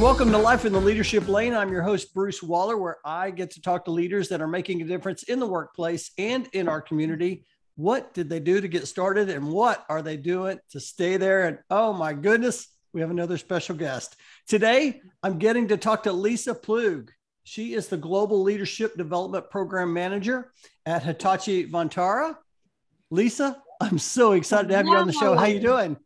Welcome to Life in the Leadership Lane. I'm your host, Bruce Waller, where I get to talk to leaders that are making a difference in the workplace and in our community. What did they do to get started and what are they doing to stay there? And oh my goodness, we have another special guest. Today, I'm getting to talk to Lisa Ploeg. She is the Global Leadership Development Program Manager at Hitachi Vantara. Lisa, I'm so excited to have you on the show. How are you doing?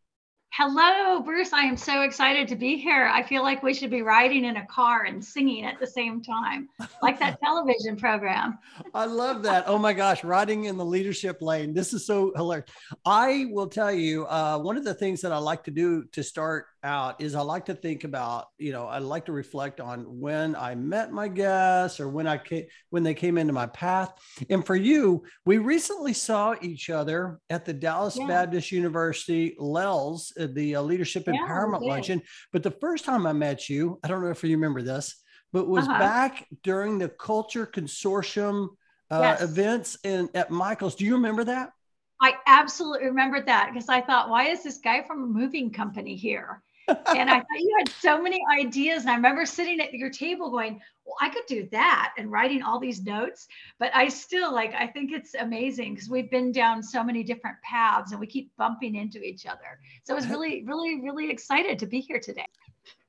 Hello, Bruce. I am so excited to be here. I feel like we should be riding in a car and singing at the same time, like that television program. I love that. Oh my gosh, riding in the leadership lane. This is so hilarious. I will tell you, uh, one of the things that I like to do to start out is I like to think about, you know, I like to reflect on when I met my guests or when I came, when they came into my path. And for you, we recently saw each other at the Dallas yeah. Baptist University LELS, uh, the uh, Leadership yeah, Empowerment Luncheon. But the first time I met you, I don't know if you remember this, but was uh-huh. back during the Culture Consortium uh, yes. events in at Michael's. Do you remember that? I absolutely remembered that because I thought, why is this guy from a moving company here? And I thought you had so many ideas. And I remember sitting at your table going, well, I could do that and writing all these notes. But I still like, I think it's amazing because we've been down so many different paths and we keep bumping into each other. So I was really, really, really excited to be here today.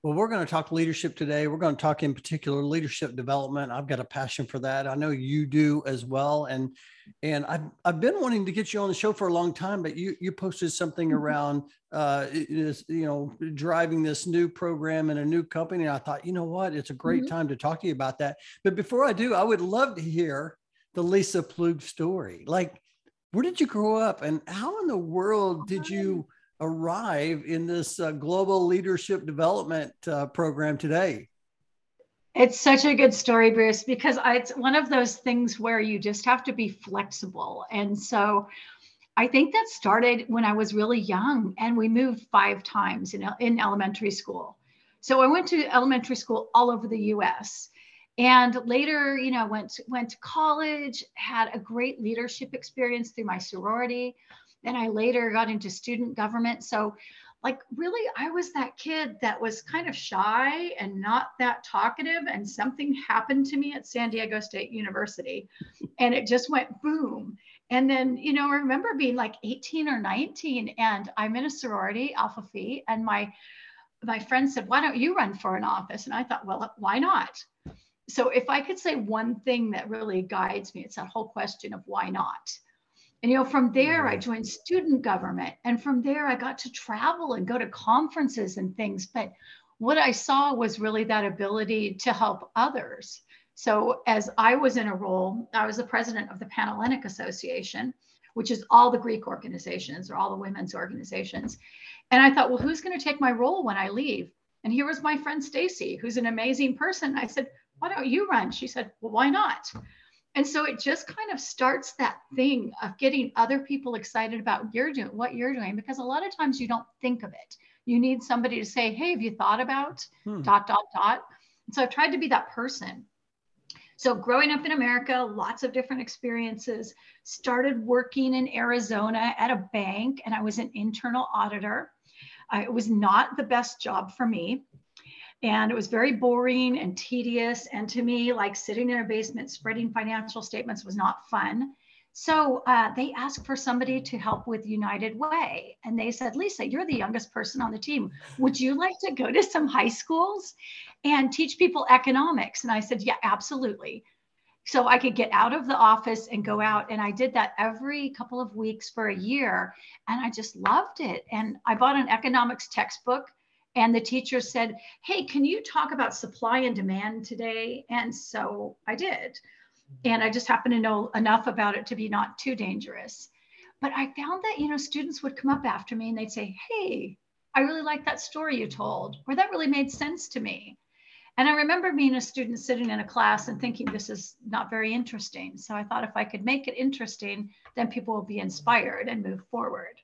Well, we're going to talk leadership today. We're going to talk in particular leadership development. I've got a passion for that. I know you do as well. And and I've I've been wanting to get you on the show for a long time, but you you posted something mm-hmm. around uh is you know driving this new program in a new company. And I thought, you know what, it's a great mm-hmm. time to talk to you about that. But before I do, I would love to hear the Lisa Ploeg story. Like, where did you grow up, and how in the world did you? Arrive in this uh, global leadership development uh, program today? It's such a good story, Bruce, because it's one of those things where you just have to be flexible. And so I think that started when I was really young and we moved five times in, in elementary school. So I went to elementary school all over the US. And later, you know, went went to college, had a great leadership experience through my sorority. Then I later got into student government. So, like, really, I was that kid that was kind of shy and not that talkative. And something happened to me at San Diego State University, and it just went boom. And then, you know, I remember being like 18 or 19, and I'm in a sorority, Alpha Phi, and my my friend said, "Why don't you run for an office?" And I thought, "Well, why not?" So, if I could say one thing that really guides me, it's that whole question of why not and you know, from there I mm-hmm. joined student government. And from there I got to travel and go to conferences and things. But what I saw was really that ability to help others. So as I was in a role, I was the president of the Panhellenic Association, which is all the Greek organizations or all the women's organizations. And I thought, well, who's going to take my role when I leave? And here was my friend Stacy, who's an amazing person. I said, why don't you run? She said, well, why not? And so it just kind of starts that thing of getting other people excited about you're doing what you're doing because a lot of times you don't think of it. You need somebody to say hey have you thought about hmm. dot dot dot? And so i've tried to be that person. So growing up in america lots of different experiences. Started working in arizona at a bank and i was an internal auditor. Uh, it was not the best job for me and it was very boring and tedious. And to me, like sitting in a basement spreading financial statements was not fun. So uh, they asked for somebody to help with United Way. And they said, Lisa, you're the youngest person on the team. Would you like to go to some high schools and teach people economics? And I said, Yeah, absolutely. So I could get out of the office and go out. And I did that every couple of weeks for a year. And I just loved it. And I bought an economics textbook and the teacher said, Hey, can you talk about supply and demand today? And so I did. And I just happened to know enough about it to be not too dangerous. But I found that, you know, students would come up after me and they'd say, Hey, I really like that story you told, or that really made sense to me. And I remember being a student sitting in a class and thinking this is not very interesting. So I thought if I could make it interesting, then people will be inspired and move forward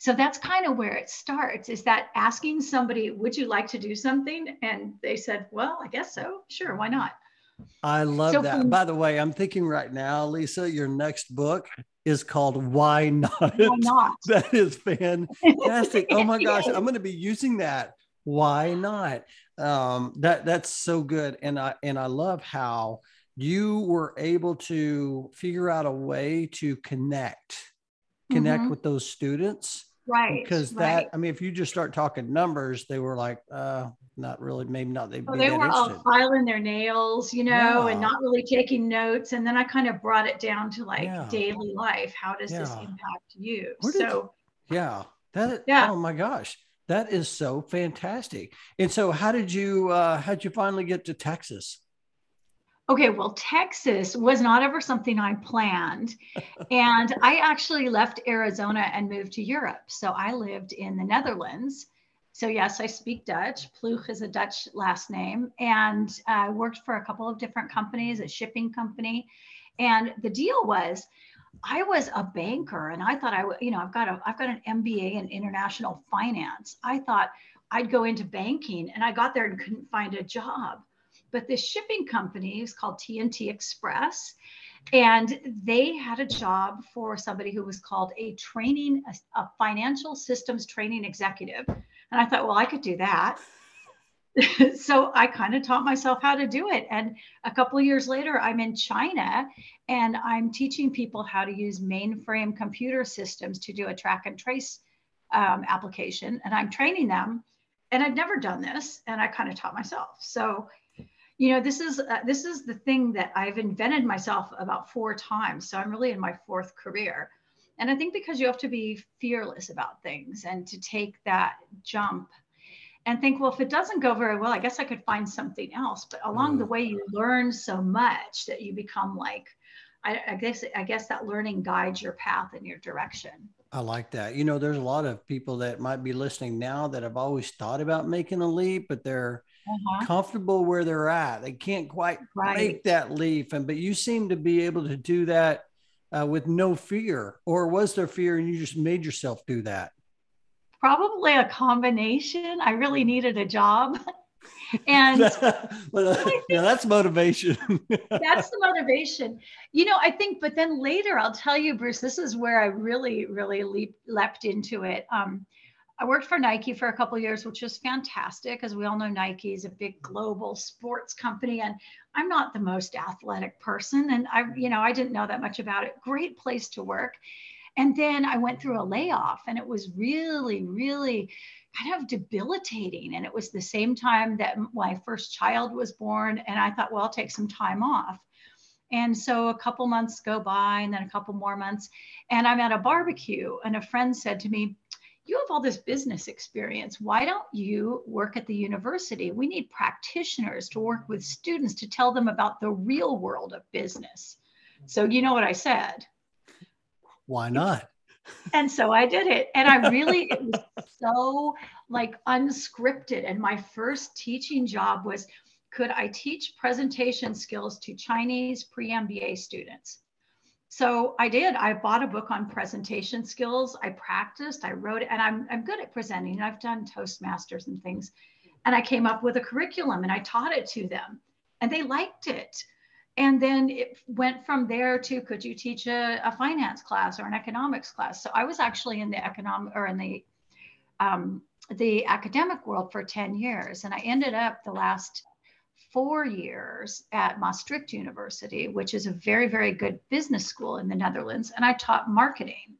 so that's kind of where it starts is that asking somebody would you like to do something? And they said well i guess so. Sure why not? I love so that. from, by the way i'm thinking right now lisa your next book is called why not? Why not? That is fantastic. Oh my gosh i'm going to be using that. Why not? Um, that that's so good, and I and I love how you were able to figure out a way to connect, connect mm-hmm. with those students right because that right. i mean if you just start talking numbers they were like uh not really maybe not they, well, they were all filing their nails you know yeah. and not really taking notes and then i kind of brought it down to like yeah. daily life how does yeah. this impact you Where so yeah that yeah oh my gosh that is so fantastic and so how did you uh how did you finally get to texas Okay, well, Texas was not ever something I planned. and I actually left Arizona and moved to Europe. So I lived in the Netherlands. So, yes, I speak Dutch. Ploeg is a Dutch last name. And I uh, worked for a couple of different companies, a shipping company. And the deal was, I was a banker and I thought I would, you know, I've got a I've got an MBA in international finance. I thought I'd go into banking and I got there and couldn't find a job. But this shipping company is called TNT Express. And they had a job for somebody who was called a training, a, a financial systems training executive. And I thought, well, I could do that. so I kind of taught myself how to do it. And a couple of years later, I'm in China and I'm teaching people how to use mainframe computer systems to do a track and trace um, application. And I'm training them. And I've never done this. And I kind of taught myself. So you know this is uh, this is the thing that i've invented myself about four times so i'm really in my fourth career and i think because you have to be fearless about things and to take that jump and think well if it doesn't go very well i guess i could find something else but along mm. the way you learn so much that you become like I, I guess i guess that learning guides your path and your direction I like that. You know, there's a lot of people that might be listening now that have always thought about making a leap, but they're uh-huh. comfortable where they're at. They can't quite right. make that leap. And but you seem to be able to do that uh, with no fear. Or was there fear and you just made yourself do that? Probably a combination. I really needed a job. and well, yeah, that's motivation. that's the motivation. You know, I think, but then later I'll tell you, Bruce, this is where I really, really leap, leapt into it. Um, I worked for Nike for a couple years, which was fantastic. As we all know, Nike is a big global sports company, and I'm not the most athletic person. And I, you know, I didn't know that much about it. Great place to work. And then I went through a layoff, and it was really, really kind of debilitating. And it was the same time that my first child was born. And I thought, well, I'll take some time off. And so a couple months go by, and then a couple more months. And I'm at a barbecue, and a friend said to me, you have all this business experience. Why don't you work at the university? We need practitioners to work with students to tell them about the real world of business. So, you know what I said? Why not? And so I did it. And I really, it was so like unscripted. And my first teaching job was could I teach presentation skills to Chinese pre MBA students? So I did. I bought a book on presentation skills. I practiced, I wrote and I'm, I'm good at presenting. I've done Toastmasters and things. And I came up with a curriculum and I taught it to them, and they liked it. And then it went from there to could you teach a, a finance class or an economics class? So I was actually in the economic or in the um, the academic world for 10 years. And I ended up the last four years at Maastricht University, which is a very, very good business school in the Netherlands, and I taught marketing.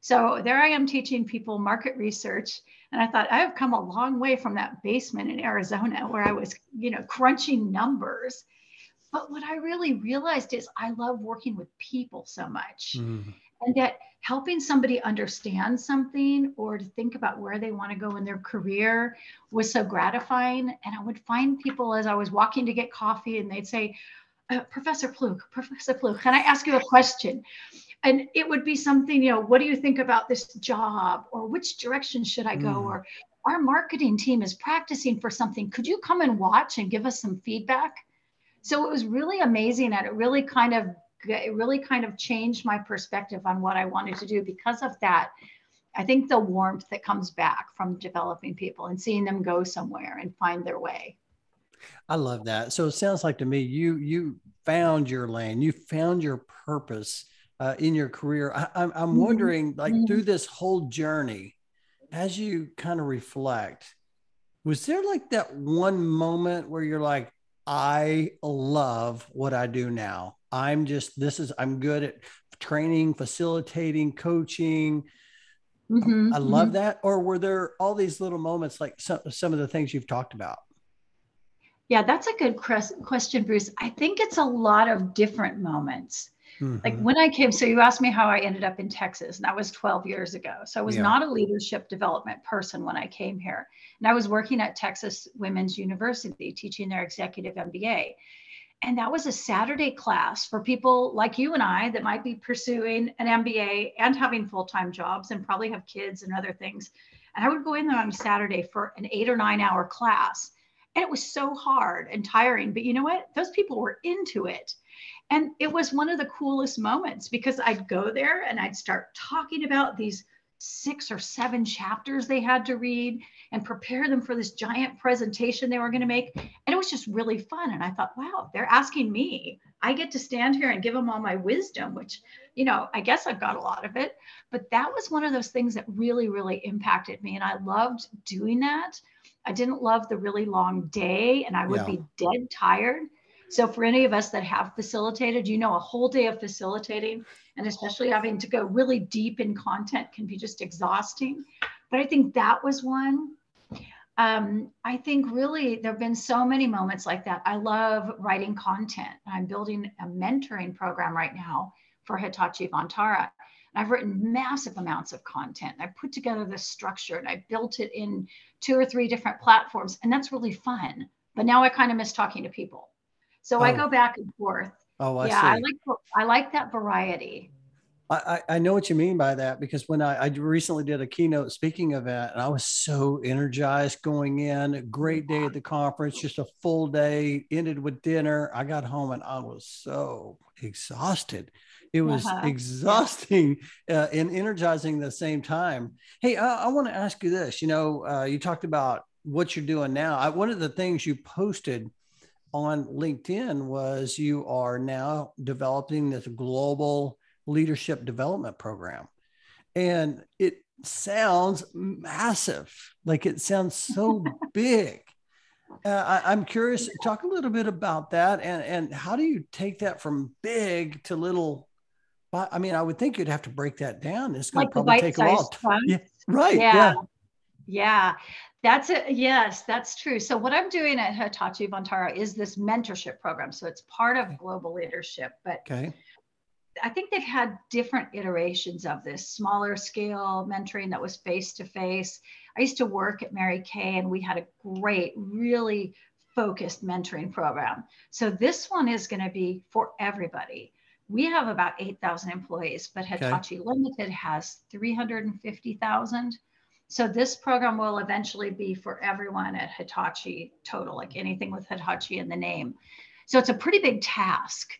So there I am teaching people market research. And I thought I have come a long way from that basement in Arizona where I was, you know, crunching numbers. But what I really realized is I love working with people so much. Mm. And that helping somebody understand something or to think about where they want to go in their career was so gratifying. And I would find people as I was walking to get coffee and they'd say, uh, Professor Ploeg, Professor Ploeg, can I ask you a question? And it would be something, you know, what do you think about this job? Or which direction should I go? Mm. Or our marketing team is practicing for something. Could you come and watch and give us some feedback? So it was really amazing and it really kind of it really kind of changed my perspective on what I wanted to do because of that. I think the warmth that comes back from developing people and seeing them go somewhere and find their way. I love that. So it sounds like to me you you found your lane, you found your purpose uh, in your career. I, I'm, I'm mm-hmm. wondering, like mm-hmm. through this whole journey, as you kind of reflect, Was there like that one moment where you're like, I love what I do now. I'm just, this is, I'm good at training, facilitating, coaching. Mm-hmm, I love mm-hmm. that. Or were there all these little moments like some, some of the things you've talked about? Yeah, that's a good question, Bruce. I think it's a lot of different moments. Mm-hmm. Like when I came, so you asked me how I ended up in Texas, and that was 12 years ago. So I was yeah. not a leadership development person when I came here. And I was working at Texas Women's University teaching their executive MBA. And that was a Saturday class for people like you and I that might be pursuing an MBA and having full time jobs and probably have kids and other things. And I would go in there on a Saturday for an eight or nine hour class. And it was so hard and tiring. But you know what? Those people were into it. And it was one of the coolest moments because I'd go there and I'd start talking about these six or seven chapters they had to read and prepare them for this giant presentation they were going to make. And it was just really fun. And I thought, wow, they're asking me. I get to stand here and give them all my wisdom, which, you know, I guess I've got a lot of it. But that was one of those things that really, really impacted me. And I loved doing that. I didn't love the really long day and I would yeah. be dead tired. So for any of us that have facilitated, you know, a whole day of facilitating and especially having to go really deep in content can be just exhausting. But I think that was one. Um, I think really there have been so many moments like that. I love writing content. I'm building a mentoring program right now for Hitachi Vantara. I've written massive amounts of content. I put together this structure and I built it in two or three different platforms, and that's really fun. But now I kind of miss talking to people. So oh. I go back and forth. Oh, I yeah, see. I like I like that variety. I, I know what you mean by that because when I, I recently did a keynote speaking event and I was so energized going in, a great day at the conference, just a full day, ended with dinner. I got home and I was so exhausted. It was uh-huh. exhausting uh, and energizing at the same time. Hey, I, I want to ask you this. You know, uh, you talked about what you're doing now. I, one of the things you posted on LinkedIn was you are now developing this global leadership development program. And it sounds massive. Like it sounds so big. Uh, I, am curious, talk a little bit about that and, and how do you take that from big to little? I mean, I would think you'd have to break that down. It's going like to probably take a while. Yeah, right. Yeah. yeah. Yeah. That's it. Yes, that's true. So what I'm doing at Hitachi Vantara is this mentorship program. So it's part of global leadership, but okay. I think they've had different iterations of this smaller scale mentoring that was face to face. I used to work at Mary Kay and we had a great, really focused mentoring program. So this one is going to be for everybody. We have about 8,000 employees, but Hitachi okay. Limited has 350,000. So this program will eventually be for everyone at Hitachi total, like anything with Hitachi in the name. So it's a pretty big task.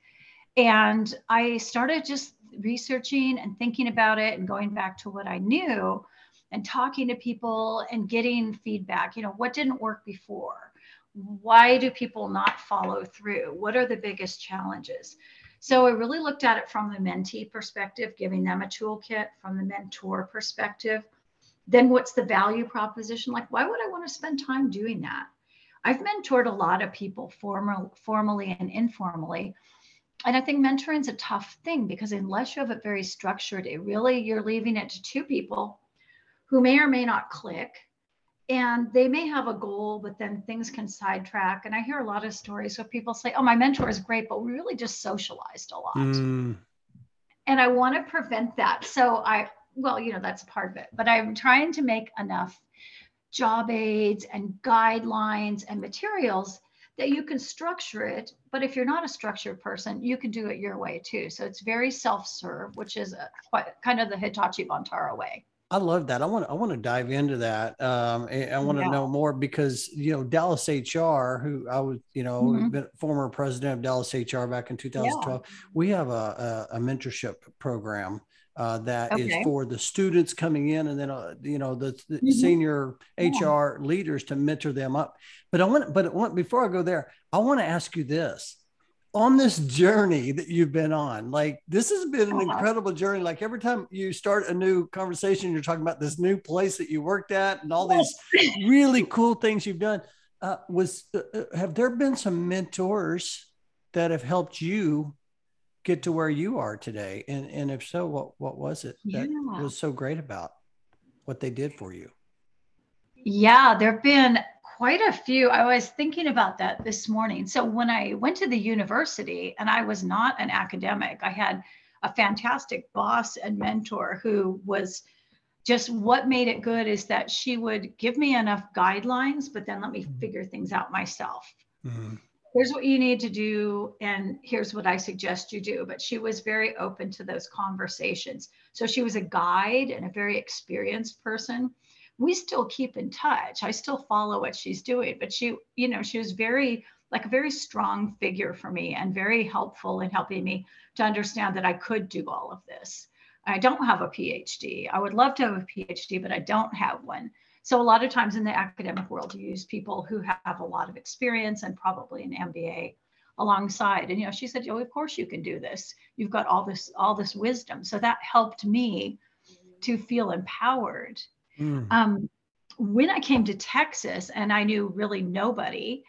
And I started just researching and thinking about it and going back to what I knew and talking to people and getting feedback. You know, what didn't work before? Why do people not follow through? What are the biggest challenges? So I really looked at it from the mentee perspective, giving them a toolkit, from the mentor perspective. Then what's the value proposition? Like, why would I want to spend time doing that? I've mentored a lot of people formal, formally and informally and I think mentoring is a tough thing because unless you have it very structured, it really you're leaving it to two people who may or may not click. And they may have a goal, but then things can sidetrack. And I hear a lot of stories where people say, Oh, my mentor is great, but we really just socialized a lot. Mm. And I want to prevent that. So I, well, you know, that's part of it, but I'm trying to make enough job aids and guidelines and materials that you can structure it. But if you're not a structured person, you can do it your way too. So it's very self-serve, which is a, quite, kind of the Hitachi Vantara way. I love that. I want I want to dive into that. Um, I want yeah. to know more because you know Dallas HR, who I was, you know, mm-hmm. former president of Dallas HR back in 2012. Yeah. We have a, a, a mentorship program uh, that okay. is for the students coming in and then uh, you know the, the mm-hmm. senior yeah. HR leaders to mentor them up. But I want but I want, before I go there, I want to ask you this. on this journey that you've been on, like this has been an Uh-huh. incredible journey. Like every time you start a new conversation, you're talking about this new place that you worked at and all these really cool things you've done. Uh, was uh, uh, have there been some mentors that have helped you get to where you are today? And and if so, what what was it that Yeah. was so great about what they did for you? Yeah, there have been quite a few. I was thinking about that this morning. So when I went to the university and I was not an academic, I had a fantastic boss and mentor who was just what made it good is that she would give me enough guidelines, but then let me figure things out myself. Mhm. Here's what you need to do, and here's what I suggest you do. But she was very open to those conversations. So she was a guide and a very experienced person we still keep in touch. I still follow what she's doing, but she, you know, she was very like a very strong figure for me and very helpful in helping me to understand that I could do all of this. I don't have a PhD. I would love to have a PhD, but I don't have one. So a lot of times in the academic world, you use people who have a lot of experience and probably an MBA alongside. And you know, she said, "Oh, of course you can do this. You've got all this all this wisdom." So that helped me to feel empowered Mm. um, when I came to Texas and I knew really nobody,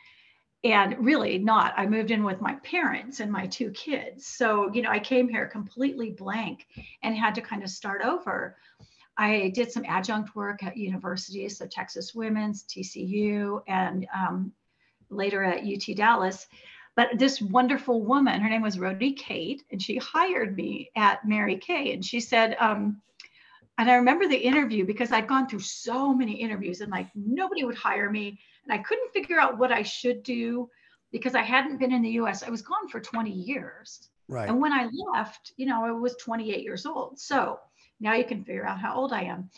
and really not, I moved in with my parents and my two kids. So, you know, I came here completely blank and had to kind of start over. I did some adjunct work at universities, so Texas Women's, TCU, and um, later at UT Dallas. But this wonderful woman, her name was Rhodey Kate, and she hired me at Mary Kay. And she said, um, and I remember the interview because I'd gone through so many interviews and like nobody would hire me. And I couldn't figure out what I should do because I hadn't been in the US. I was gone for 20 years. Right. And when I left, you know, I was 28 years old. So now you can figure out how old I am.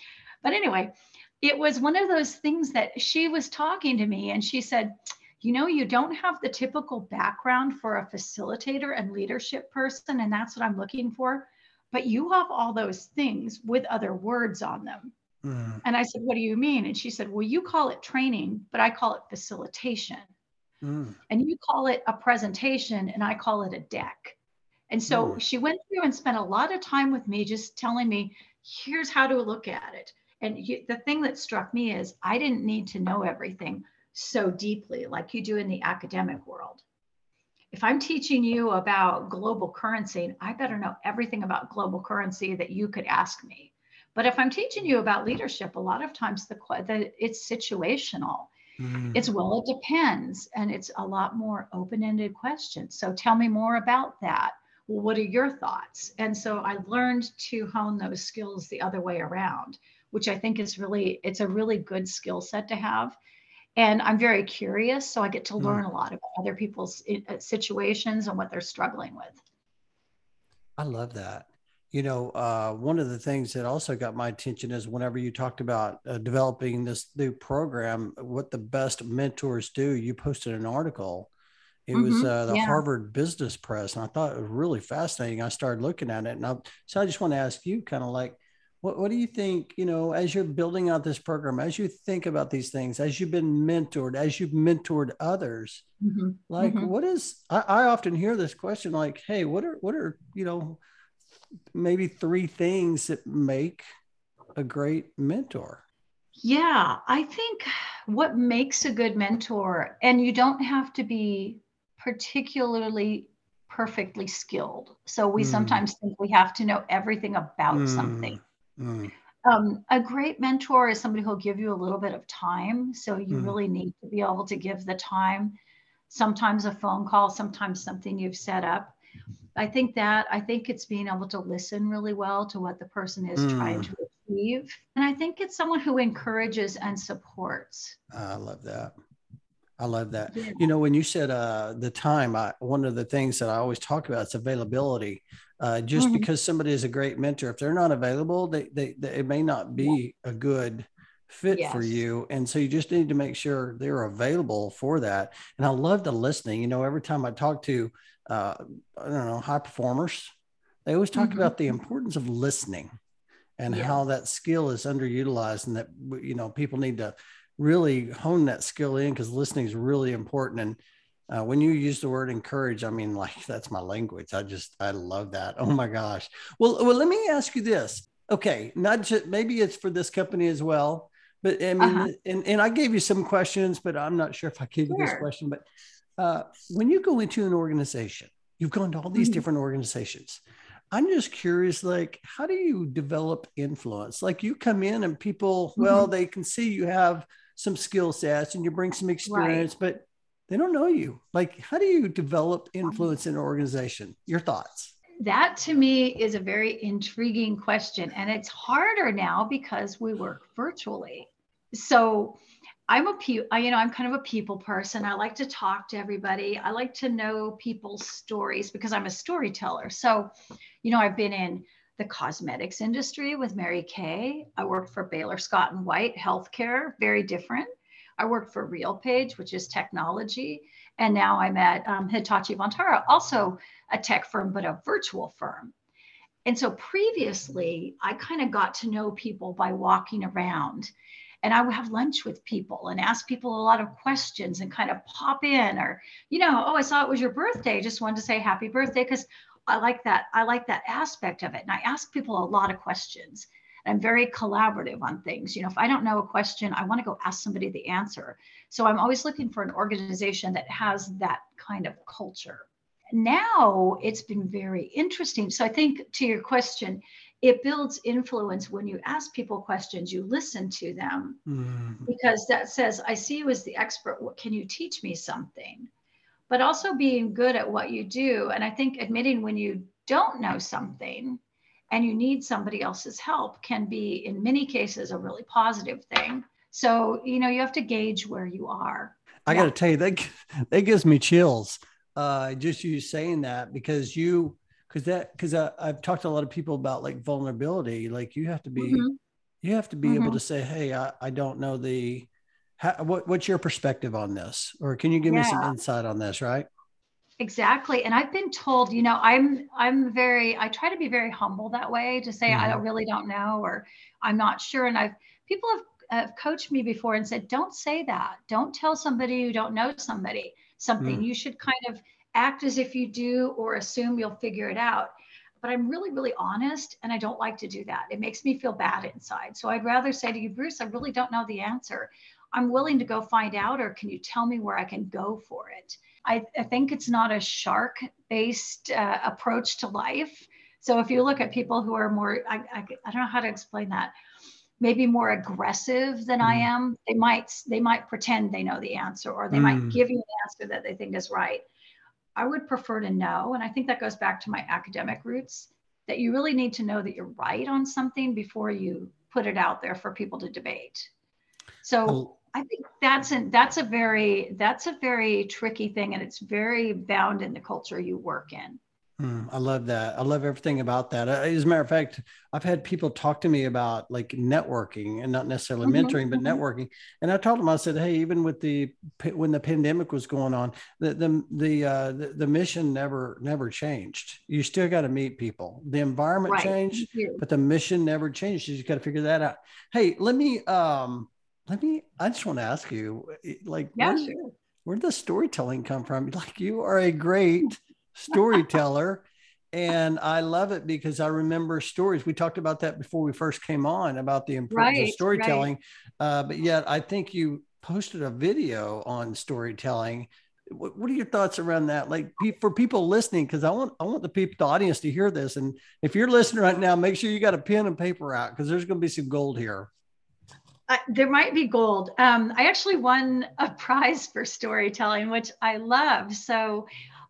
But anyway, it was one of those things that she was talking to me and she said, you know, you don't have the typical background for a facilitator and leadership person. And that's what I'm looking for but you have all those things with other words on them. Mm. And I said, What do you mean? And she said, Well, you call it training, but I call it facilitation. Mm. And you call it a presentation, and I call it a deck. And so Mm. she went through and spent a lot of time with me just telling me, Here's how to look at it. And you, the thing that struck me is I didn't need to know everything so deeply like you do in the academic world if I'm teaching you about global currency, I better know everything about global currency that you could ask me. But if I'm teaching you about leadership, a lot of times the, the it's situational. Mm. It's well, it depends, and it's a lot more open-ended questions. So tell me more about that. Well, what are your thoughts? And so I learned to hone those skills the other way around, which I think is really it's a really good skill set to have and i'm very curious so i get to Mm. learn a lot about other people's uh, situations and what they're struggling with I love that. You know, uh, one of the things that also got my attention is whenever you talked about uh, developing this new program, what the best mentors do, you posted an article. It was Mhm, uh, the yeah. Harvard Business Press, and I thought it was really fascinating. I started looking at it, and I, so I just want to ask you, kind of like, what what do you think? You know, as you're building out this program, as you think about these things, as you've been mentored, as you've mentored others, Mhm, like mhm. what is I, I often hear this question like hey what are what are you know maybe three things that make a great mentor yeah i think what makes a good mentor and you don't have to be particularly perfectly skilled so we Mm. sometimes think we have to know everything about something Mm, um, a great mentor is somebody who'll give you a little bit of time. So you Mm. really need to be able to give the time. Sometimes a phone call, sometimes something you've set up. I think that I think it's being able to listen really well to what the person is trying Mm. to achieve. And I think it's someone who encourages and supports. i love that i love that Yeah. you know when you said uh the time i one of the things that i always talk about is availability uh just Mhm. because somebody is a great mentor if they're not available they they, they it may not be a good fit for you and so you just need to make sure they're available for that and i love the listening you know every time i talk to uh i don't know high performers they always talk Mhm. about the importance of listening and Yes. how that skill is underutilized and that you know people need to really hone that skill in because listening is really important and Uh, when you use the word encourage, I mean, like that's my language. I just, I love that. Oh my gosh. Well, well, let me ask you this. Okay, not just maybe it's for this company as well, but I mean, uh-huh. and, and I gave you some questions, but I'm not sure if I gave sure. you this question. But uh, when you go into an organization, you've gone to all these mm-hmm. different organizations. I'm just curious, like, how do you develop influence? Like, you come in and people, mm-hmm. well, they can see you have some skill sets and you bring some experience, right. but they don't know you. Like, how do you develop influence in an organization? Your thoughts? That to me is a very intriguing question. And it's harder now because we work virtually. So, I'm a pe- you know I'm kind of a people person. I like to talk to everybody. I like to know people's stories because I'm a storyteller. So, you know, I've been in the cosmetics industry with Mary Kay. I worked for Baylor Scott and White Healthcare, very different. I worked for RealPage, which is technology, and now I'm at um, Hitachi Vantara, also a tech firm but a virtual firm. And so previously, I kind of got to know people by walking around and I would have lunch with people and ask people a lot of questions and kind of pop in or, you know, oh, I saw it was your birthday. Just wanted to say happy birthday because I like that. I like that aspect of it. And I ask people a lot of questions. I'm very collaborative on things. You know, if I don't know a question, I want to go ask somebody the answer. So I'm always looking for an organization that has that kind of culture. Now it's been very interesting. So I think to your question, it builds influence when you ask people questions, you listen to them, mm-hmm. because that says, I see you as the expert. What can you teach me something? But also being good at what you do. And I think admitting when you don't know something and you need somebody else's help can be, in many cases, a really positive thing. So, you know, you have to gauge where you are. I yeah. got to tell you, that, that gives me chills. Uh, just you saying that because you because that because I've talked to a lot of people about like vulnerability. Like you have to be mm-hmm. you have to be mm-hmm. able to say, hey, I, I don't know the how, what what's your perspective on this, or can you give yeah. me some insight on this, right? Exactly. And I've been told, you know, I'm I'm very I try to be very humble that way to say mm-hmm. I don't really don't know or I'm not sure. And I've people have, have coached me before and said, don't say that. Don't tell somebody you don't know somebody something. Mm. You should kind of act as if you do or assume you'll figure it out. But I'm really, really honest and I don't like to do that. It makes me feel bad inside. So I'd rather say to you, Bruce, I really don't know the answer. I'm willing to go find out, or can you tell me where I can go for it? I, I think it's not a shark based uh, approach to life. So if you look at people who are more, I, I, I don't know how to explain that maybe more aggressive than I mm. am, they might they might pretend they know the answer or they mm. might give you an answer that they think is right. I would prefer to know, and I think that goes back to my academic roots, that you really need to know that you're right on something before you put it out there for people to debate. So I think that's a, that's a very that's a very tricky thing, and it's very bound in the culture you work in. Mm, I love that. I love everything about that. Uh, as a matter of fact, I've had people talk to me about like networking and not necessarily mm-hmm, mentoring, but mm-hmm. networking. And I told them, I said, "Hey, even with the when the pandemic was going on, the the the uh, the, the, mission never never changed. You still got to meet people. The environment right. changed, but the mission never changed. You just got to figure that out. Hey, let me um let me. I just want to ask you, like, yeah, where, sure. where did the storytelling come from? Like, you are a great storyteller. and I love it because I remember stories. We talked about that before we first came on about the importance right, of storytelling. Right. Uh, but yet, I think you posted a video on storytelling. What, what are your thoughts around that? Like for people listening, because I want I want the people, the audience, to hear this. And if you're listening right now, make sure you got a pen and paper out because there's going to be some gold here. Uh, there might be gold. Um, I actually won a prize for storytelling, which I love. So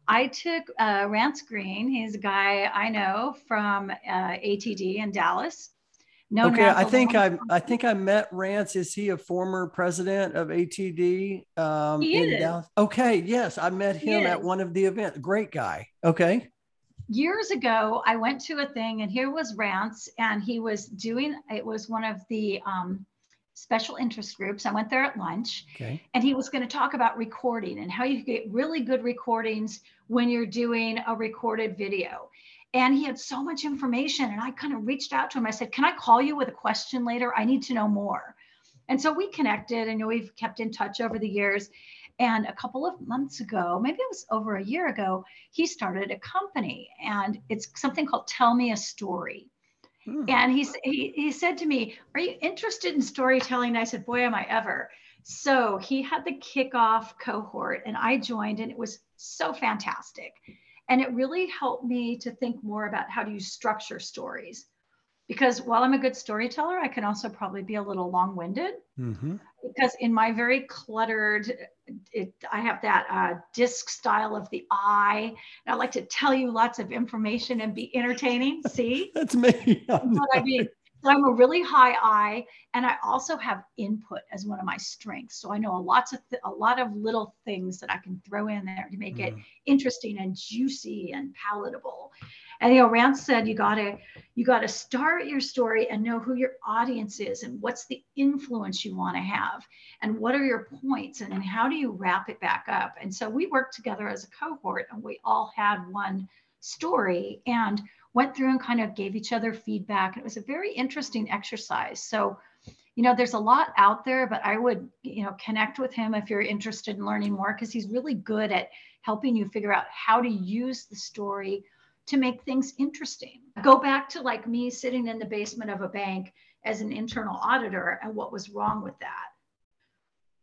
I took uh, Rance Greene. He's a guy I know from uh, ATD in Dallas. No, okay, I think I I think I met Rance. Is he a former president of ATD um, he in is. Dallas? Okay, yes, I met him at one of the events. Great guy. Okay. Years ago, I went to a thing, and here was Rance, and he was doing. It was one of the um, special interest groups. I went there at lunch, okay. and he was going to talk about recording and how you get really good recordings when you're doing a recorded video. And he had so much information, and I kind of reached out to him. I said, "Can I call you with a question later? I need to know more." And so we connected, and we've kept in touch over the years. And a couple of months ago, maybe it was over a year ago, he started a company and it's something called Tell Me a Story. Hmm. And he's, he, he said to me, Are you interested in storytelling? And I said, Boy, am I ever. So he had the kickoff cohort and I joined, and it was so fantastic. And it really helped me to think more about how do you structure stories because while I'm a good storyteller, I can also probably be a little long-winded. Mm-hmm. Because in my very cluttered, it, I have that uh, disc style of the I. And I like to tell you lots of information and be entertaining. See, that's me. what I mean. So I'm a really high I, and I also have input as one of my strengths. So I know a lots of th- a lot of little things that I can throw in there to make mm. it interesting and juicy and palatable. And you know, Rance said you gotta you gotta start your story and know who your audience is and what's the influence you want to have and what are your points and then how do you wrap it back up. And so we worked together as a cohort and we all had one story and went through and kind of gave each other feedback. It was a very interesting exercise. So you know there's a lot out there but i would you know connect with him if you're interested in learning more because he's really good at helping you figure out how to use the story to make things interesting. Go back to like me sitting in the basement of a bank as an internal auditor and what was wrong with that.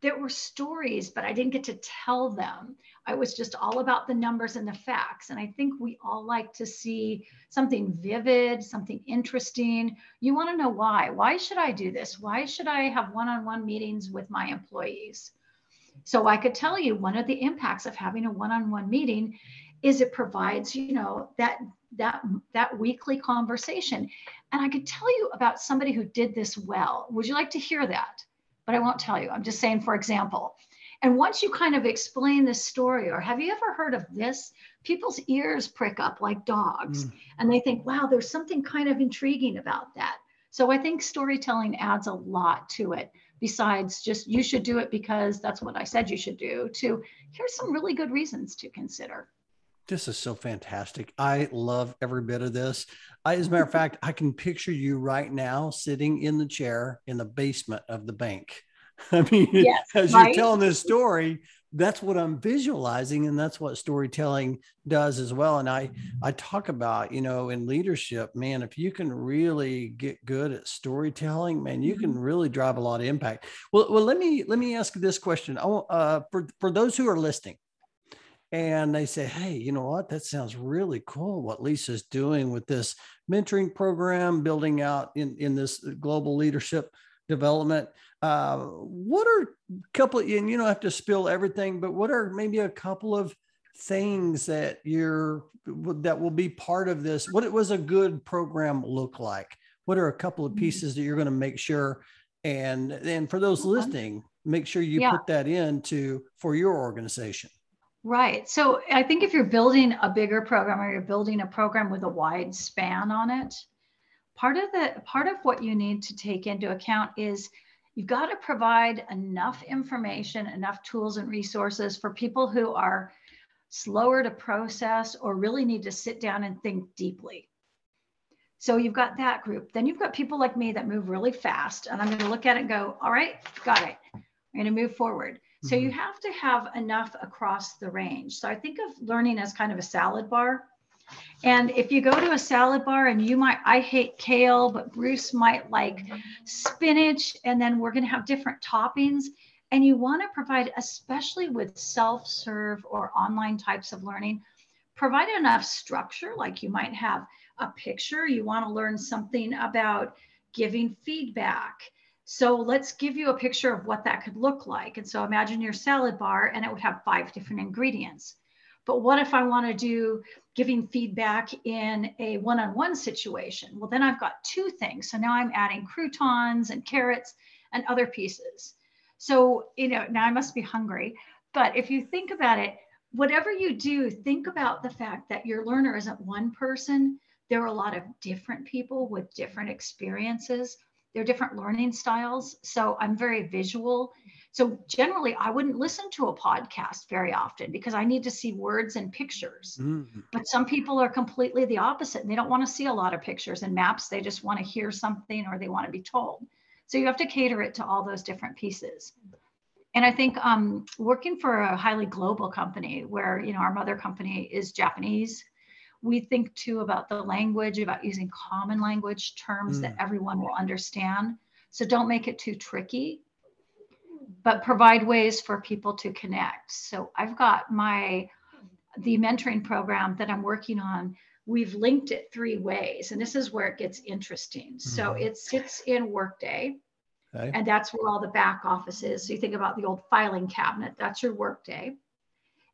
There were stories, but I didn't get to tell them. I was just all about the numbers and the facts. And I think we all like to see something vivid, something interesting. You want to know why. Why should I do this? Why should I have one on one meetings with my employees? So I could tell you one of the impacts of having a one on one meeting is it provides you know that that that weekly conversation and i could tell you about somebody who did this well would you like to hear that but i won't tell you. I'm just saying for example and once you kind of explain this story or have you ever heard of this? People's ears prick up like dogs mm. and they think wow there's something kind of intriguing about that. So i think storytelling adds a lot to it besides just you should do it because that's what i said you should do to here's some really good reasons to consider this is so fantastic. I love every bit of this. I, as a matter of fact, I can picture you right now sitting in the chair in the basement of the bank. I mean, yes, as right? you're telling this story, that's what I'm visualizing, and that's what storytelling does as well. And I I talk about, you know, in leadership, man, if you can really get good at storytelling, man, you can mm-hmm. really drive a lot of impact. Well, well, let me let me ask this question. I want, uh, for for those who are listening, and they say, Hey, you know what? That sounds really cool what Lisa's doing with this mentoring program, building out in, in this global leadership development. Uh, what are a couple of, and you don't have to spill everything, but what are maybe a couple of things that you're that will be part of this? What it was a good program look like? What are a couple of mm-hmm. pieces that you're going to make sure and and for those listening, make sure you yeah. put that into for your organization. Right. So I think if you're building a bigger program or you're building a program with a wide span on it, part of the part of what you need to take into account is you've got to provide enough information, enough tools and resources for people who are slower to process or really need to sit down and think deeply. So you've got that group. Then you've got people like me that move really fast and I'm going to look at it and go, "All right, got it. I'm going to move forward." So you mm-hmm. have to have enough across the range. So I think of learning as kind of a salad bar. And if you go to a salad bar and you might, I hate kale, but Bruce might like spinach, and then we're going to have different toppings. And you want to provide, especially with self serve or online types of learning, provide enough structure. Like you might have a picture, you want to learn something about giving feedback so let's give you a picture of what that could look like. And so imagine your salad bar and it would have five different ingredients. But what if I want to do giving feedback in a one on one situation? Well, then I've got two things. So now I'm adding croutons and carrots and other pieces. So, you know, now I must be hungry. But if you think about it, whatever you do, think about the fact that your learner isn't one person. There are a lot of different people with different experiences they're different learning styles. So I'm very visual. So generally, I wouldn't listen to a podcast very often because I need to see words and pictures. Mm-hmm. But some people are completely the opposite. And they don't want to see a lot of pictures and maps. They just want to hear something or they want to be told. So you have to cater it to all those different pieces. And I think um, working for a highly global company where, you know, our mother company is Japanese, we think too about the language, about using common language terms mm. that everyone will understand. So don't make it too tricky, but provide ways for people to connect. So I've got my the mentoring program that I'm working on. We've linked it three ways, and this is where it gets interesting. Mm. So mm-hmm. it sits in Workday. Okay. And that's where all the back office is. So you think about the old filing cabinet, that's your workday.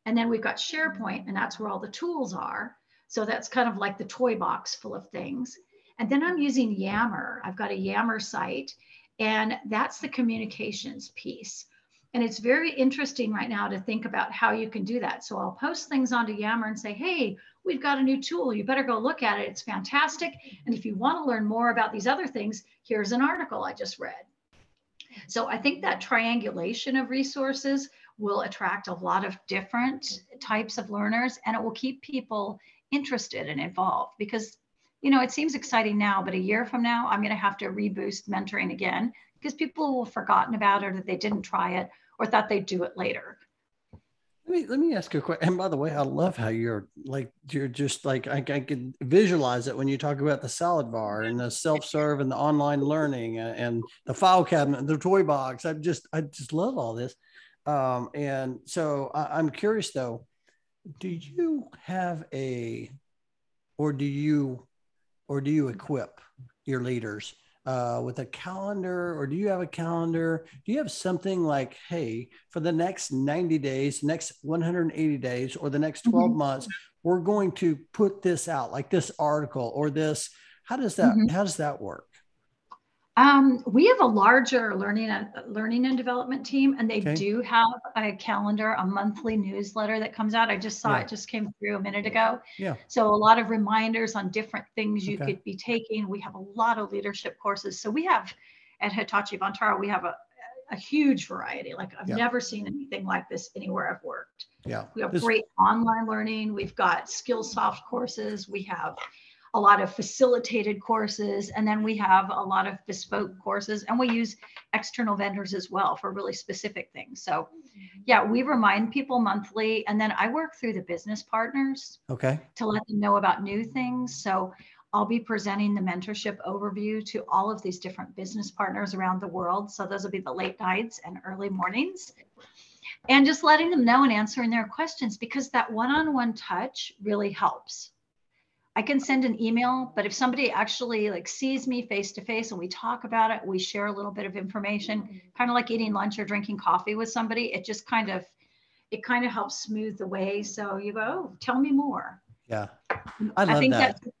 And then we've got SharePoint, and that's where all the tools are. So that's kind of like the toy box full of things. And then I'm using Yammer. I've got a Yammer site, and that's the communications piece. And it's very interesting right now to think about how you can do that. So I'll post things onto Yammer and say, hey, we've got a new tool. You better go look at it. It's fantastic. And if you want to learn more about these other things, here's an article I just read. So I think that triangulation of resources will attract a lot of different types of learners and it will keep people interested and involved because you know it seems exciting now but a year from now i'm going to have to reboost mentoring again because people will have forgotten about it or that they didn't try it or thought they'd do it later let me let me ask you a question. And by the way, I love how you're like you're just like I, I can visualize it when you talk about the salad bar and the self serve and the online learning and, and, the file cabinet, and the toy box. I just I just love all this. Um, and so I, I'm curious though, do you have a or do you or do you equip your leaders uh, with a calendar or do you have a calendar do you have something like hey for the next 90 days next 180 days or the next 12 mm-hmm. months we're going to put this out like this article or this how does that mm-hmm. how does that work um, we have a larger learning and learning and development team, and they okay. do have a calendar, a monthly newsletter that comes out. I just saw yeah. it just came through a minute ago. Yeah. So a lot of reminders on different things you okay. could be taking. We have a lot of leadership courses. So we have at Hitachi Vantara, we have a, a huge variety. Like I've yeah. never seen anything like this anywhere I've worked. Yeah. We have this... great online learning. We've got Skillsoft courses. We have a lot of facilitated courses, and then we have a lot of bespoke courses, and we use external vendors as well for really specific things. So, mm-hmm. yeah, we remind people monthly, and then I work through the business partners. Okay. To let them know about new things. So, I'll be presenting the mentorship overview to all of these different business partners around the world. So, those will be the late nights and early mornings and just letting them know and answering their questions because that one-on-one touch really helps I can send an email, but if somebody actually like sees me face to face and we talk about it, we share a little bit of information, mm-hmm. kind of like eating lunch or drinking coffee with somebody, it just kind of it kind of helps smooth the way. So you go, oh, tell me more. Yeah. I, I think that. that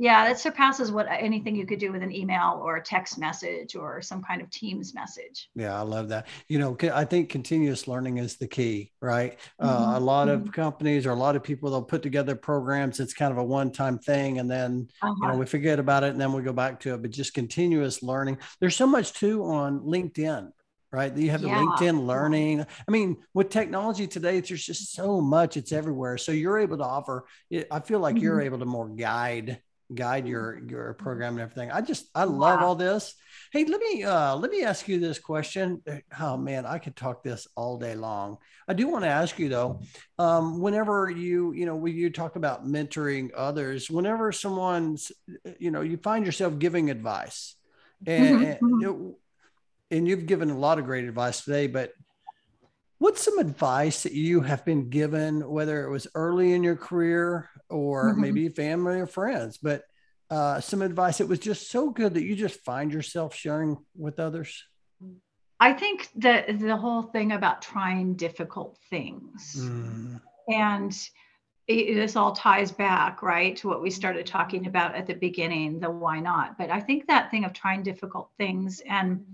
yeah, that surpasses what anything you could do with an email or a text message or some kind of Teams message. Yeah, I love that. You know, I think continuous learning is the key, right? Uh, mm-hmm. Uh, a lot of mm-hmm. companies or a lot of people they'll put together programs. It's kind of a one-time thing, and then uh-huh. you know uh-huh. we forget about it, and then we go back to it. But just continuous learning. There's so much too on LinkedIn right? You have the yeah. LinkedIn learning. I mean, with technology today, there's just so much, it's everywhere. So you're able to offer, I feel like mm-hmm. you're able to more guide guide your your program and everything. I just I love all this. Hey, let me uh let me ask you this question. Oh man, I could talk this all day long. I do want to ask you though, um, whenever you you know when you talk about mentoring others, whenever someone's you know you find yourself giving advice, and, mm-hmm. and mm-hmm and you've given a lot of great advice today, but what's some advice that you have been given, whether it was early in your career or mm-hmm. maybe family or friends, but uh, some advice that was just so good that you just find yourself sharing with others? I think that the whole thing about trying difficult things mm. and it, this all ties back right to what we started talking about at the beginning the why not but i think that thing of trying difficult things and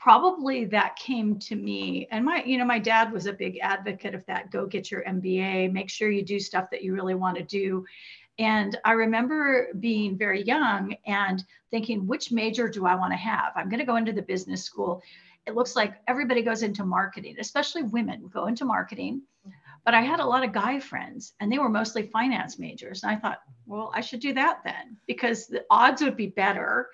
probably that came to me and my you know my dad was a big advocate of that go get your mba make sure you do stuff that you really want to do. And i remember being very young and thinking which major do i want to have? I'm going to go into the business school. It looks like everybody goes into marketing especially women go into marketing. But i had a lot of guy friends and they were mostly finance majors and i thought well i should do that then because the odds would be better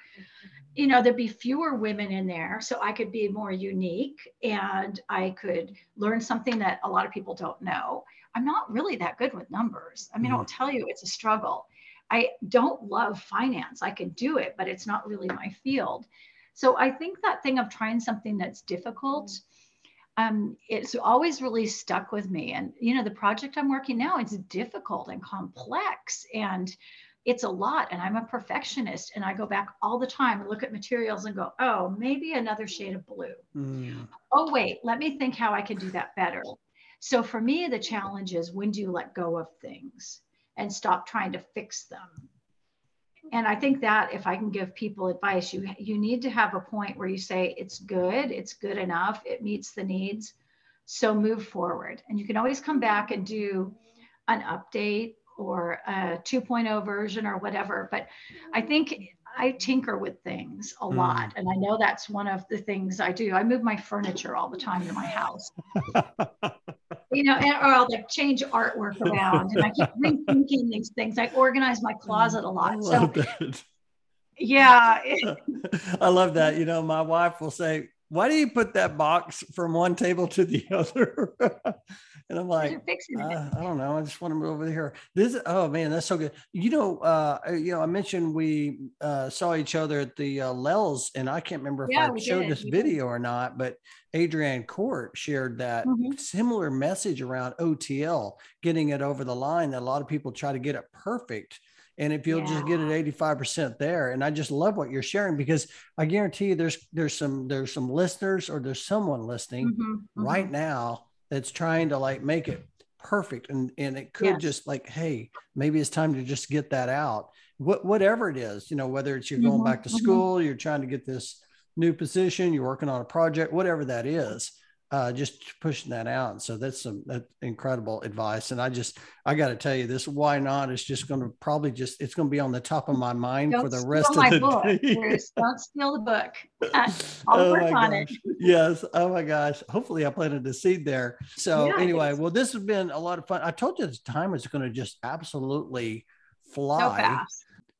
you know, there'd be fewer women in there, so I could be more unique and I could learn something that a lot of people don't know. I'm not really that good with numbers. I mean, mm-hmm. I'll tell you, it's a struggle. I don't love finance. I could do it, but it's not really my field. So I think that thing of trying something that's difficult, um, it's always really stuck with me. And you know, the project I'm working now, it's difficult and complex, and it's a lot and i'm a perfectionist and i go back all the time and look at materials and go oh maybe another shade of blue. Mm. oh wait let me think how i can do that better. So for me the challenge is when do you let go of things and stop trying to fix them? And i think that if i can give people advice you you need to have a point where you say it's good it's good enough it meets the needs so move forward. And you can always come back and do an update or a 2.0 version or whatever. But I think I tinker with things a mm. lot. And I know that's one of the things I do. I move my furniture all the time in my house. you know, and, or I'll like change artwork around and I keep rethinking these things. I organize my closet a lot. So that. yeah. I love that. You know, my wife will say, why do you put that box from one table to the other? and I'm like, uh, I don't know. I just want to move over here. This, oh man, that's so good. You know, uh, you know, I mentioned we uh, saw each other at the uh, Lels, and I can't remember if yeah, I showed did. this video or not, but Adrienne Court shared that mm-hmm. similar message around OTL, getting it over the line. That a lot of people try to get it perfect. And if you'll yeah. just get it 85% there. And I just love what you're sharing because I guarantee you there's there's some there's some listeners or there's someone listening mm-hmm. Mm-hmm. right now that's trying to like make it perfect and and it could yes. just like hey maybe it's time to just get that out what whatever it is you know whether it's you're going mm-hmm, back to mm-hmm. school you're trying to get this new position you're working on a project whatever that is uh, just pushing that out. So that's some that incredible advice. And I just I got to tell you, this why not is just going to probably just it's going to be on the top of my mind Don't for the rest of the book, day. Don't steal the book. I'll oh work on gosh. it. Yes. Oh my gosh. Hopefully, I planted a seed there. So yeah, anyway, well, this has been a lot of fun. I told you this time is going to just absolutely fly. So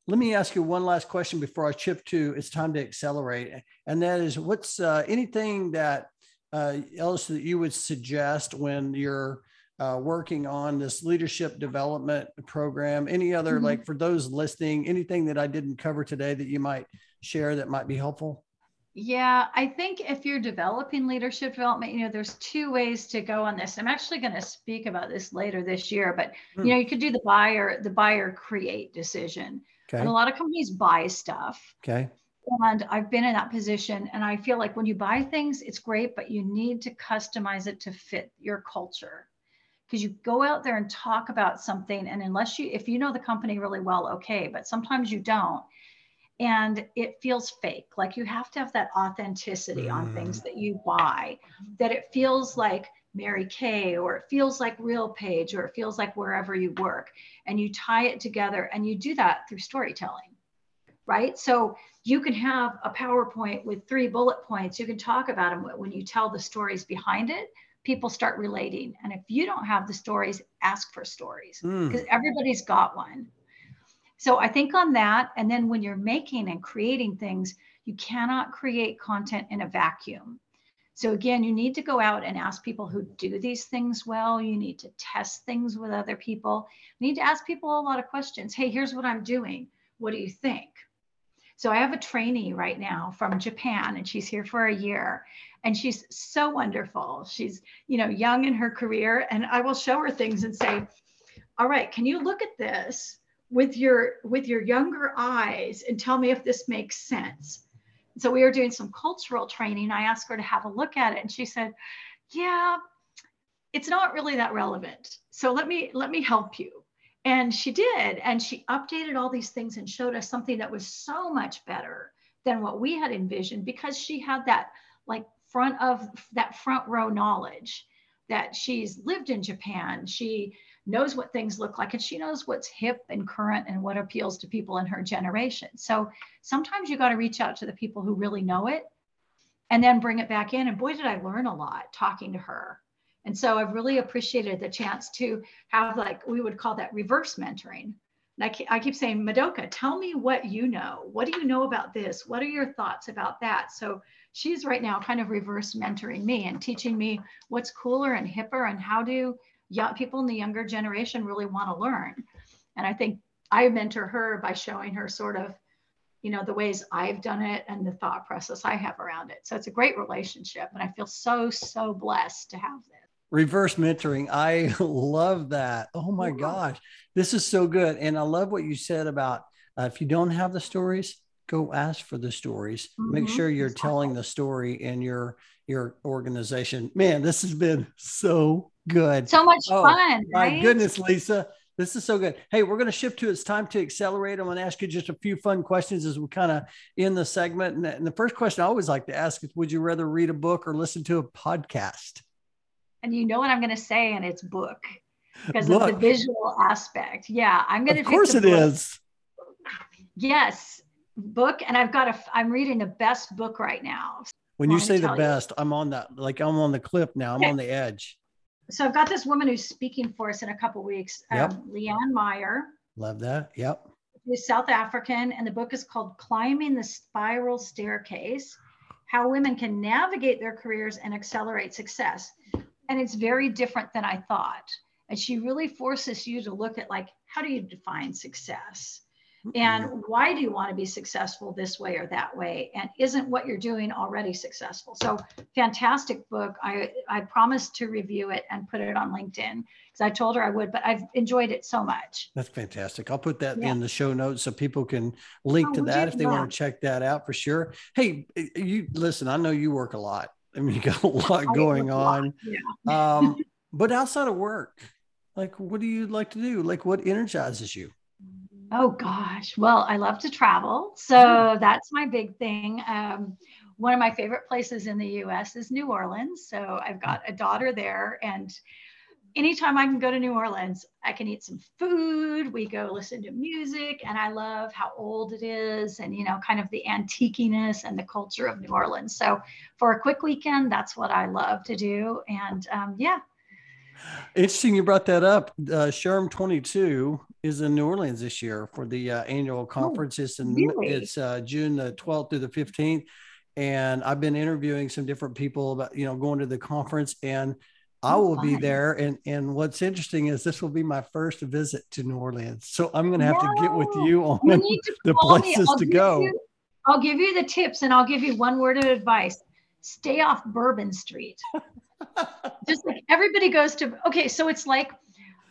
let me ask you one last question before I shift to it's time to accelerate. And that is what's uh, anything that uh, else that you would suggest when you're uh, working on this leadership development program? Any other, mm-hmm. like for those listening, anything that I didn't cover today that you might share that might be helpful? Yeah, I think if you're developing leadership development, you know, there's two ways to go on this. I'm actually going to speak about this later this year, but you know, you could do the buyer, the buyer create decision. Okay. And a lot of companies buy stuff. Okay. And I've been in that position. And I feel like when you buy things, it's great, but you need to customize it to fit your culture. Because you go out there and talk about something, and unless you, if you know the company really well, okay, but sometimes you don't. And it feels fake. Like you have to have that authenticity mm. on things mm. that you buy, that it feels like Mary Kay, or it feels like RealPage, or it feels like wherever you work. And you tie it together, and you do that through storytelling right? So you can have a PowerPoint with three bullet points. You can talk about them when you tell the stories behind it. People start relating. And if you don't have the stories, ask for stories because mm. everybody's got one. So I think on that. And then when you're making and creating things, you cannot create content in a vacuum. So again, you need to go out and ask people who do these things well. You need to test things with other people. You need to ask people a lot of questions. Hey, here's what I'm doing. What do you think? So I have a trainee right now from Japan and she's here for a year and she's so wonderful. She's, you know, young in her career and I will show her things and say, "All right, can you look at this with your with your younger eyes and tell me if this makes sense?" So we were doing some cultural training. I asked her to have a look at it and she said, "Yeah, it's not really that relevant. So let me let me help you." And she did. And she updated all these things and showed us something that was so much better than what we had envisioned because she had that like front of that front row knowledge that she's lived in Japan. She knows what things look like and she knows what's hip and current and what appeals to people in her generation. So sometimes you got to reach out to the people who really know it and then bring it back in. And boy, did I learn a lot talking to her and so I've really appreciated the chance to have like we would call that reverse mentoring. Keep, I keep saying, Madoka, tell me what you know. What do you know about this? What are your thoughts about that? So she's right now kind of reverse mentoring me and teaching me what's cooler and hipper and how do young people in the younger generation really want to learn. And I think I mentor her by showing her sort of, you know, the ways I've done it and the thought process I have around it. So it's a great relationship. And I feel so, so blessed to have this reverse mentoring. I love that. Oh my gosh, this is so good. And I love what you said about uh, if you don't have the stories, go ask for the stories. Mm-hmm. Make sure you're telling the story in your your organization. Man, this has been so good. So much oh, fun. My right? goodness, Lisa. This is so good. Hey, we're going to shift to it's time to accelerate. I'm going to ask you just a few fun questions as we kind of in the segment. And the first question I always like to ask is Would you rather read a book or listen to a podcast? And you know what I'm going to say, and it's book because of the visual aspect. Yeah, I'm going to. Of course, it book. is. Yes, book, and I've got a. I'm reading the best book right now. When you say the best, you. I'm on that. Like I'm on the cliff now. I'm okay. on the edge. So I've got this woman who's speaking for us in a couple weeks. Yep. Um, Leanne Meyer. Love that. Yep. She's South African, and the book is called "Climbing the Spiral Staircase." How women can navigate their careers and accelerate success and it's very different than I thought. And she really forces you to look at like, how do you define success? Mm-hmm. And why do you want to be successful this way or that way? And isn't what you're doing already successful? So fantastic book. I, I promised to review it and put it on LinkedIn because I told her I would, but I've enjoyed it so much. That's fantastic. I'll put that yeah. in the show notes so people can link oh, to that if they want to check that out for sure. Hey, you listen, I know you work a lot. I mean, you got a lot going on. Yeah. um, but outside of work, like, what do you like to do? Like, what energizes you? Oh gosh. Well, I love to travel. So that's my big thing. Um, one of my favorite places in the US is New Orleans. So I've got a daughter there and anytime I can go to New Orleans, I can eat some food. We go listen to music, and I love how old it is and, you know, kind of the antiquiness and the culture of New Orleans. So for a quick weekend, that's what I love to do. And um, yeah. Interesting you brought that up. Uh, SHRM 22 is in New Orleans this year for the uh, annual oh, conference. Oh, it's in, really? it's uh, June the 12th through the 15th. And I've been interviewing some different people about, you know, going to the conference and I oh, will fun. be there. And and what's interesting is this will be my first visit to New Orleans. So I'm gonna have no, to get with you on you the places to go. You, I'll give you the tips and I'll give you one word of advice. Stay off Bourbon Street. Just like everybody goes to okay, so it's like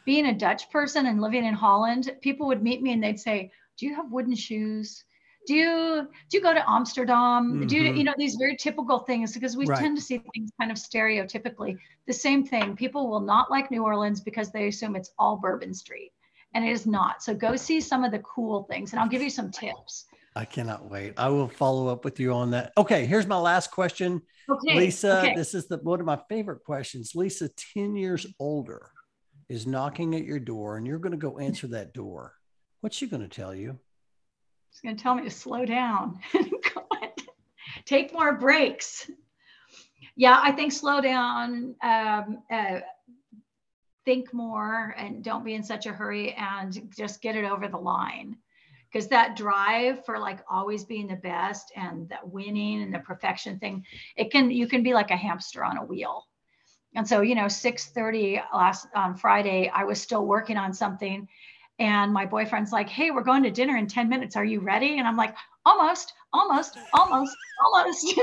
being a Dutch person and living in Holland, people would meet me and they'd say, Do you have wooden shoes? Do you do you go to Amsterdam? Mm-hmm. Do you, mm-hmm. you know these very typical things because we right. tend to see things kind of stereotypically. The same thing. People will not like New Orleans because they assume it's all Bourbon Street, and it is not. So go see some of the cool things, and I'll give you some tips. I cannot wait. I will follow up with you on that. Okay, here's my last question. Okay. Lisa, okay. this is the one of my favorite questions. Lisa, 10 years older, is knocking at your door and you're going to go answer that door. What's she going to tell you? She's going to tell me to slow down, take more breaks. Yeah, I think slow down, um, uh, think more, and don't be in such a hurry and just get it over the line. Because that drive for like always being the best and that winning and the perfection thing, it can you can be like a hamster on a wheel. And so, you know, 6:30 last on Friday, I was still working on something and my boyfriend's like, Hey, we're going to dinner in 10 minutes. Are you ready? And I'm like, Almost, almost, almost, almost.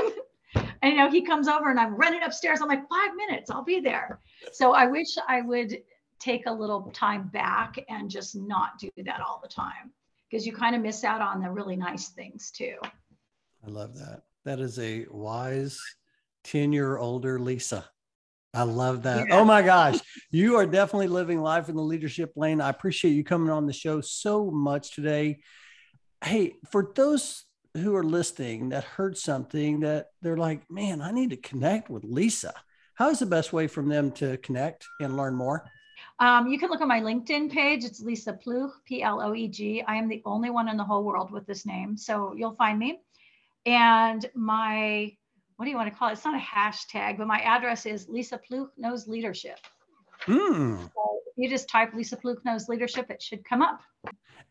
and you know, he comes over and I'm running upstairs. I'm like, Five minutes, I'll be there. So I wish I would take a little time back and just not do that all the time because you kind of miss out on the really nice things too. I love that. That is a wise 10 year older Lisa. I love that. Yeah. Oh my gosh. You are definitely living life in the leadership lane. I appreciate you coming on the show so much today. Hey, for those who are listening that heard something that they're like, man, I need to connect with Lisa. How is the best way for them to connect and learn more? Um, you can look at my LinkedIn page. It's Lisa Ploeg, P L O E G. I am the only one in the whole world with this name. So you'll find me. And my what do you want to call it? It's not a hashtag, but my address is Lisa Ploeg knows leadership. Mm. So you just type Lisa Ploeg knows leadership, it should come up.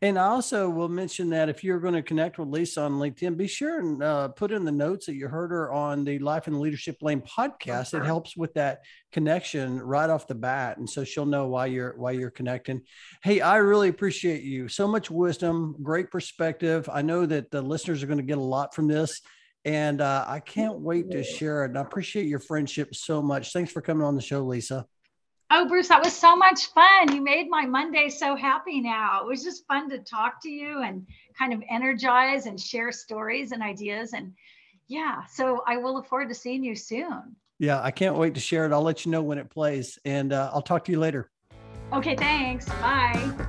And I also will mention that if you're going to connect with Lisa on LinkedIn, be sure and uh, put in the notes that you heard her on the Life in the Leadership Lane podcast. It helps with that connection right off the bat, and so she'll know why you're why you're connecting. Hey, I really appreciate you. So much wisdom, great perspective. I know that the listeners are going to get a lot from this. And uh, I can't wait to share it. And I appreciate your friendship so much. Thanks for coming on the show, Lisa. Oh, Bruce, that was so much fun. You made my Monday so happy now. It was just fun to talk to you and kind of energize and share stories and ideas. And yeah, so I will look forward to seeing you soon. Yeah, I can't wait to share it. I'll let you know when it plays and uh, I'll talk to you later. Okay, thanks. Bye.